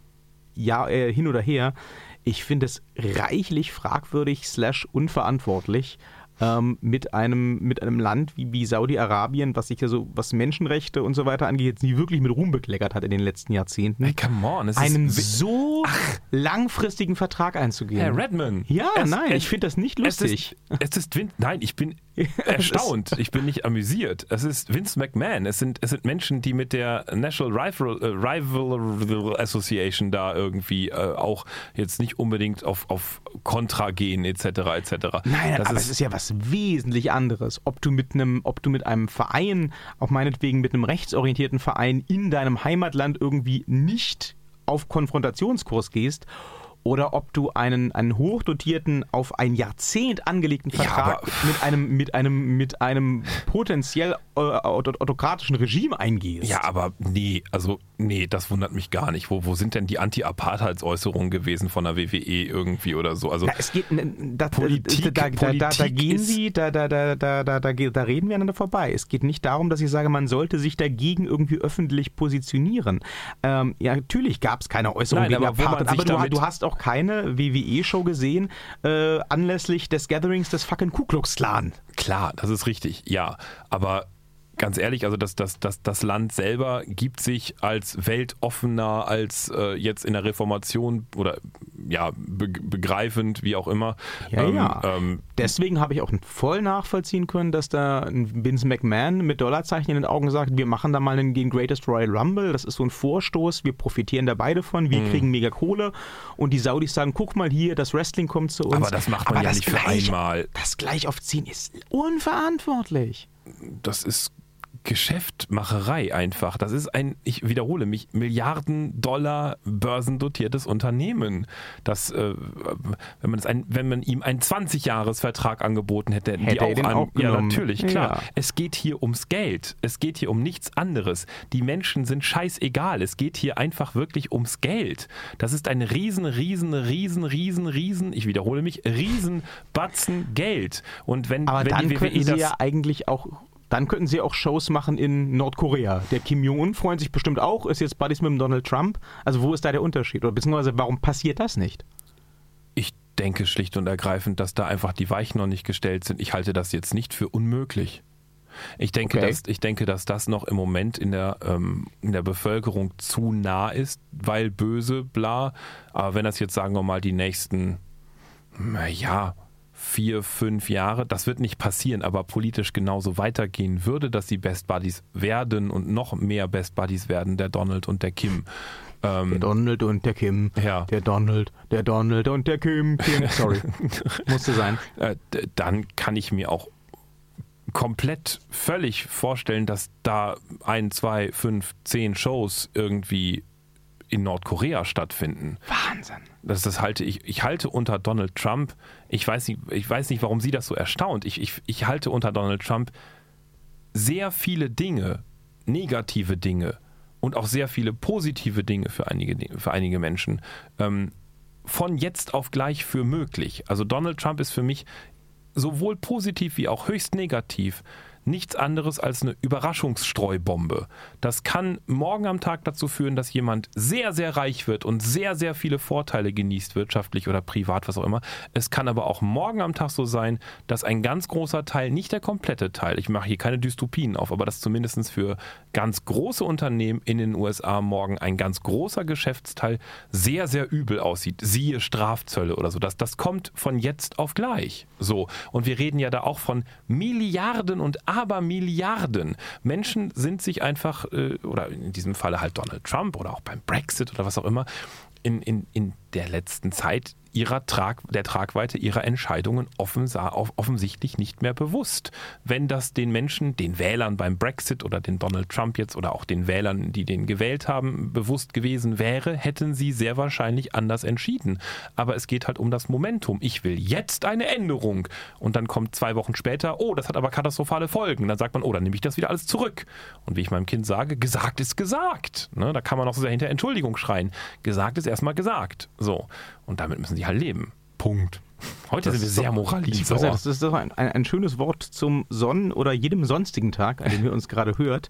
ja, äh, hin oder her, ich finde es reichlich fragwürdig slash unverantwortlich, ähm, mit, einem, mit einem Land wie, wie Saudi-Arabien, was sich ja so, was Menschenrechte und so weiter angeht, jetzt nie wirklich mit Ruhm bekleckert hat in den letzten Jahrzehnten. Hey, come on. Es einen so Ach. langfristigen Vertrag einzugehen. Herr Redman. Ja, es, nein, es, ich finde das nicht lustig. Es ist, es ist nein, ich bin erstaunt. ich bin nicht amüsiert. Es ist Vince McMahon. Es sind, es sind Menschen, die mit der National Rival, äh, Rival Association da irgendwie äh, auch jetzt nicht unbedingt auf, auf Kontra gehen, etc. etc. Nein, das aber ist, es ist ja was wesentlich anderes. Ob du mit einem, ob du mit einem Verein, auch meinetwegen mit einem rechtsorientierten Verein in deinem Heimatland irgendwie nicht auf Konfrontationskurs gehst oder ob du einen, einen hochdotierten, auf ein Jahrzehnt angelegten Vertrag ja, mit, einem, mit, einem, mit einem potenziell äh, autokratischen Regime eingehst. Ja, aber nee, also nee, das wundert mich gar nicht. Wo, wo sind denn die Anti-Apartheidsäußerungen gewesen von der WWE irgendwie oder so? Also ja, es geht, da, Politik, da, da, da, da gehen sie, da, da, da, da, da, da, da reden wir aneinander vorbei. Es geht nicht darum, dass ich sage, man sollte sich dagegen irgendwie öffentlich positionieren. Ähm, ja, natürlich gab es keine Äußerung Nein, gegen aber Apartheid, aber du, du hast auch keine WWE-Show gesehen äh, anlässlich des Gatherings des fucking Ku Klux Klan. Klar, das ist richtig, ja. Aber ganz ehrlich, also das, das, das, das Land selber gibt sich als weltoffener, als äh, jetzt in der Reformation oder ja, be begreifend, wie auch immer. Ja, ähm, ja. Ähm, Deswegen habe ich auch voll nachvollziehen können, dass da ein Vince McMahon mit Dollarzeichen in den Augen sagt, wir machen da mal den Greatest Royal Rumble, das ist so ein Vorstoß, wir profitieren da beide von, wir mhm. kriegen mega Kohle und die Saudis sagen, guck mal hier, das Wrestling kommt zu uns. Aber das macht man Aber ja nicht gleich, für einmal. Das gleich aufziehen ist unverantwortlich. Das ist Geschäftmacherei einfach. Das ist ein, ich wiederhole mich, Milliarden Dollar börsendotiertes Unternehmen. Das, äh, wenn man es ein, wenn man ihm einen 20-Jahres-Vertrag angeboten hätte, hätte die auch, an, auch Ja, natürlich, klar. Ja. Es geht hier ums Geld. Es geht hier um nichts anderes. Die Menschen sind scheißegal. Es geht hier einfach wirklich ums Geld. Das ist ein riesen, riesen, riesen, riesen, riesen, ich wiederhole mich, riesen Batzen Geld. Und wenn, Aber wenn dann die WWE sie ja eigentlich auch dann könnten sie auch Shows machen in Nordkorea. Der Kim Jong-un freut sich bestimmt auch, ist jetzt Buddies mit dem Donald Trump. Also wo ist da der Unterschied? Oder beziehungsweise warum passiert das nicht? Ich denke schlicht und ergreifend, dass da einfach die Weichen noch nicht gestellt sind. Ich halte das jetzt nicht für unmöglich. Ich denke, okay. dass, ich denke, dass das noch im Moment in der, ähm, in der Bevölkerung zu nah ist, weil böse, bla. Aber wenn das jetzt, sagen wir mal, die nächsten, naja, vier, fünf Jahre, das wird nicht passieren, aber politisch genauso weitergehen würde, dass sie Best Buddies werden und noch mehr Best Buddies werden, der Donald und der Kim. Ähm, der Donald und der Kim. Ja. Der Donald, der Donald und der Kim. Kim. Sorry. Musste sein. Äh, dann kann ich mir auch komplett völlig vorstellen, dass da ein, zwei, fünf, zehn Shows irgendwie in Nordkorea stattfinden. Wahnsinn. Das, das halte ich, ich halte unter Donald Trump, ich weiß nicht, ich weiß nicht, warum Sie das so erstaunt. Ich, ich, ich halte unter Donald Trump sehr viele Dinge, negative Dinge und auch sehr viele positive Dinge für einige, für einige Menschen ähm, von jetzt auf gleich für möglich. Also Donald Trump ist für mich sowohl positiv wie auch höchst negativ nichts anderes als eine Überraschungsstreubombe. Das kann morgen am Tag dazu führen, dass jemand sehr, sehr reich wird und sehr, sehr viele Vorteile genießt, wirtschaftlich oder privat, was auch immer. Es kann aber auch morgen am Tag so sein, dass ein ganz großer Teil, nicht der komplette Teil, ich mache hier keine Dystopien auf, aber dass zumindest für ganz große Unternehmen in den USA morgen ein ganz großer Geschäftsteil sehr, sehr übel aussieht. Siehe Strafzölle oder so. Das, das kommt von jetzt auf gleich. So. Und wir reden ja da auch von Milliarden und Abermilliarden. Menschen sind sich einfach, äh, oder in diesem Falle halt Donald Trump oder auch beim Brexit oder was auch immer, in, in, in der letzten Zeit ihrer Trag, der Tragweite ihrer Entscheidungen offensichtlich nicht mehr bewusst. Wenn das den Menschen, den Wählern beim Brexit oder den Donald Trump jetzt oder auch den Wählern, die den gewählt haben, bewusst gewesen wäre, hätten sie sehr wahrscheinlich anders entschieden. Aber es geht halt um das Momentum. Ich will jetzt eine Änderung. Und dann kommt zwei Wochen später, oh, das hat aber katastrophale Folgen. Dann sagt man, oh, dann nehme ich das wieder alles zurück. Und wie ich meinem Kind sage, gesagt ist gesagt. Ne? Da kann man auch so sehr hinter Entschuldigung schreien. Gesagt ist erstmal gesagt. So. Und damit müssen sie halt leben. Punkt. Heute das sind wir sehr moralinsauer. Das ist doch ein, ein, ein, schönes Wort zum Sonnen- oder jedem sonstigen Tag, an dem ihr uns gerade hört.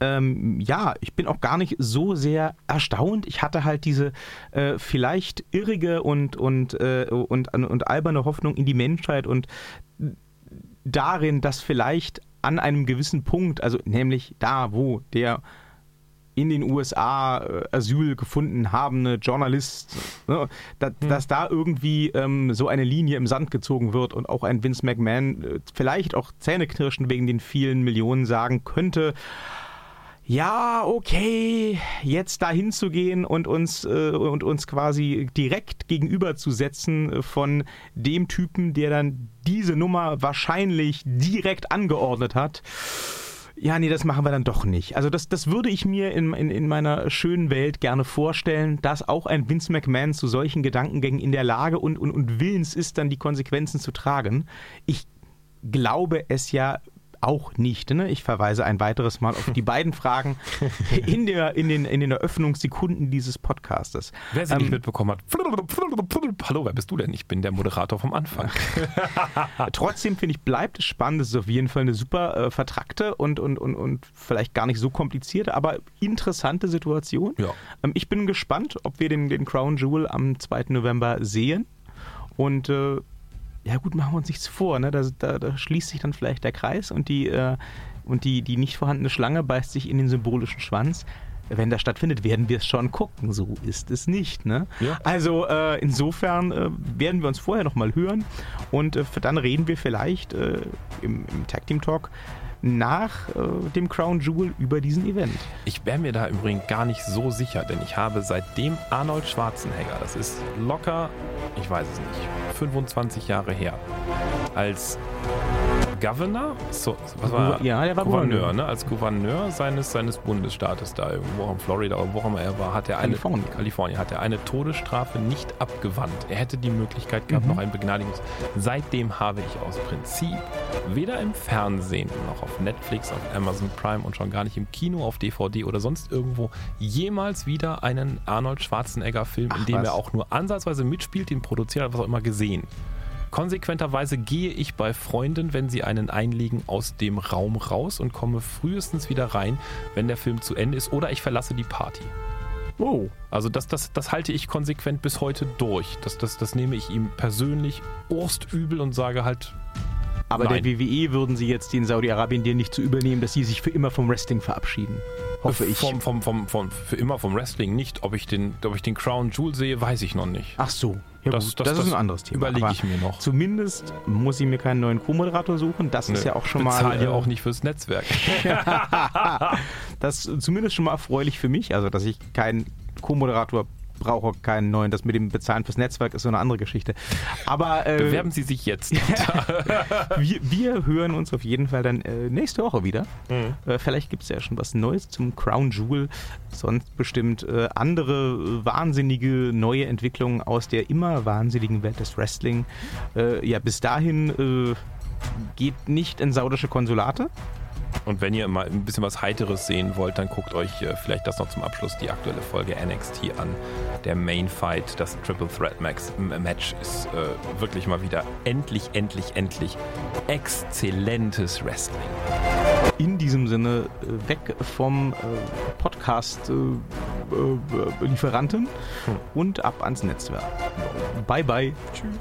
Ähm, ja, ich bin auch gar nicht so sehr erstaunt. Ich hatte halt diese äh, vielleicht irrige und, und, äh, und, und alberne Hoffnung in die Menschheit und darin, dass vielleicht an einem gewissen Punkt, also nämlich da, wo der in den USA äh, Asyl gefunden habende Journalist, ne, da, hm. dass da irgendwie ähm, so eine Linie im Sand gezogen wird und auch ein Vince McMahon äh, vielleicht auch Zähneknirschen wegen den vielen Millionen sagen könnte, ja, okay, jetzt da hinzugehen und uns, äh, und uns quasi direkt gegenüberzusetzen äh, von dem Typen, der dann diese Nummer wahrscheinlich direkt angeordnet hat ja, nee, das machen wir dann doch nicht. Also das, das würde ich mir in, in, in meiner schönen Welt gerne vorstellen, dass auch ein Vince McMahon zu solchen Gedankengängen in der Lage und, und, und willens ist, dann die Konsequenzen zu tragen. Ich glaube es ja auch nicht. Ne? Ich verweise ein weiteres Mal auf die beiden Fragen in, der, in, den, in den Eröffnungssekunden dieses Podcastes. Wer sie ähm, nicht mitbekommen hat, hallo, wer bist du denn? Ich bin der Moderator vom Anfang. Trotzdem finde ich, bleibt es spannend. Es ist auf jeden Fall eine super äh, vertrackte und, und, und, und vielleicht gar nicht so komplizierte, aber interessante Situation. Ja. Ähm, ich bin gespannt, ob wir den, den Crown Jewel am 2. November sehen. Und äh, ja gut, machen wir uns nichts vor, ne? Da, da, da schließt sich dann vielleicht der Kreis und die, äh, und die, die nicht vorhandene Schlange beißt sich in den symbolischen Schwanz. Wenn das stattfindet, werden wir es schon gucken. So ist es nicht. Ne? Ja. Also äh, insofern äh, werden wir uns vorher nochmal hören und äh, dann reden wir vielleicht äh, im, im Tag Team Talk nach äh, dem Crown Jewel über diesen Event. Ich wäre mir da übrigens gar nicht so sicher, denn ich habe seitdem Arnold Schwarzenegger, das ist locker, ich weiß es nicht, 25 Jahre her, als Governor? So, was war ja, der war Gouverneur, Gouverneur, ne? Als Gouverneur seines, seines Bundesstaates da irgendwo in Florida oder wo auch immer er war, hat er eine Kalifornien. Kalifornien hat er eine Todesstrafe nicht abgewandt. Er hätte die Möglichkeit gehabt, mhm. noch ein Begnadigungs. Seitdem habe ich aus Prinzip weder im Fernsehen noch auf Netflix, auf Amazon Prime und schon gar nicht im Kino, auf DVD oder sonst irgendwo jemals wieder einen Arnold Schwarzenegger-Film, in dem was? er auch nur ansatzweise mitspielt, den produziert hat, was auch immer gesehen. Konsequenterweise gehe ich bei Freunden, wenn sie einen einlegen, aus dem Raum raus und komme frühestens wieder rein, wenn der Film zu Ende ist oder ich verlasse die Party. Oh. Also das, das, das halte ich konsequent bis heute durch. Das, das, das nehme ich ihm persönlich urstübel und sage halt. Aber nein. der WWE würden sie jetzt den Saudi-Arabien dir nicht zu übernehmen, dass sie sich für immer vom Wrestling verabschieden. Hoffe ich. Vom, vom, vom, vom, für immer vom Wrestling nicht. Ob ich, den, ob ich den Crown Jewel sehe, weiß ich noch nicht. Ach so. Ja, das, das, das, ist ein anderes Thema. Überlege ich mir noch. Zumindest muss ich mir keinen neuen Co-Moderator suchen. Das Nö, ist ja auch schon mal. Ich ja auch nicht fürs Netzwerk. das ist zumindest schon mal erfreulich für mich, also dass ich keinen Co-Moderator brauche keinen neuen. Das mit dem Bezahlen fürs Netzwerk ist so eine andere Geschichte. Aber äh, bewerben Sie sich jetzt. wir, wir, hören uns auf jeden Fall dann äh, nächste Woche wieder. Mhm. Äh, vielleicht gibt es ja schon was Neues zum Crown Jewel. Sonst bestimmt äh, andere wahnsinnige neue Entwicklungen aus der immer wahnsinnigen Welt des Wrestling. Äh, ja, bis dahin äh, geht nicht in saudische Konsulate. Und wenn ihr mal ein bisschen was Heiteres sehen wollt, dann guckt euch äh, vielleicht das noch zum Abschluss die aktuelle Folge NXT an. Der Main Fight, das Triple Threat Max Match ist äh, wirklich mal wieder endlich, endlich, endlich exzellentes Wrestling. In diesem Sinne äh, weg vom äh, Podcast-Lieferanten äh, hm. und ab ans Netzwerk. Bye bye. Tschüss.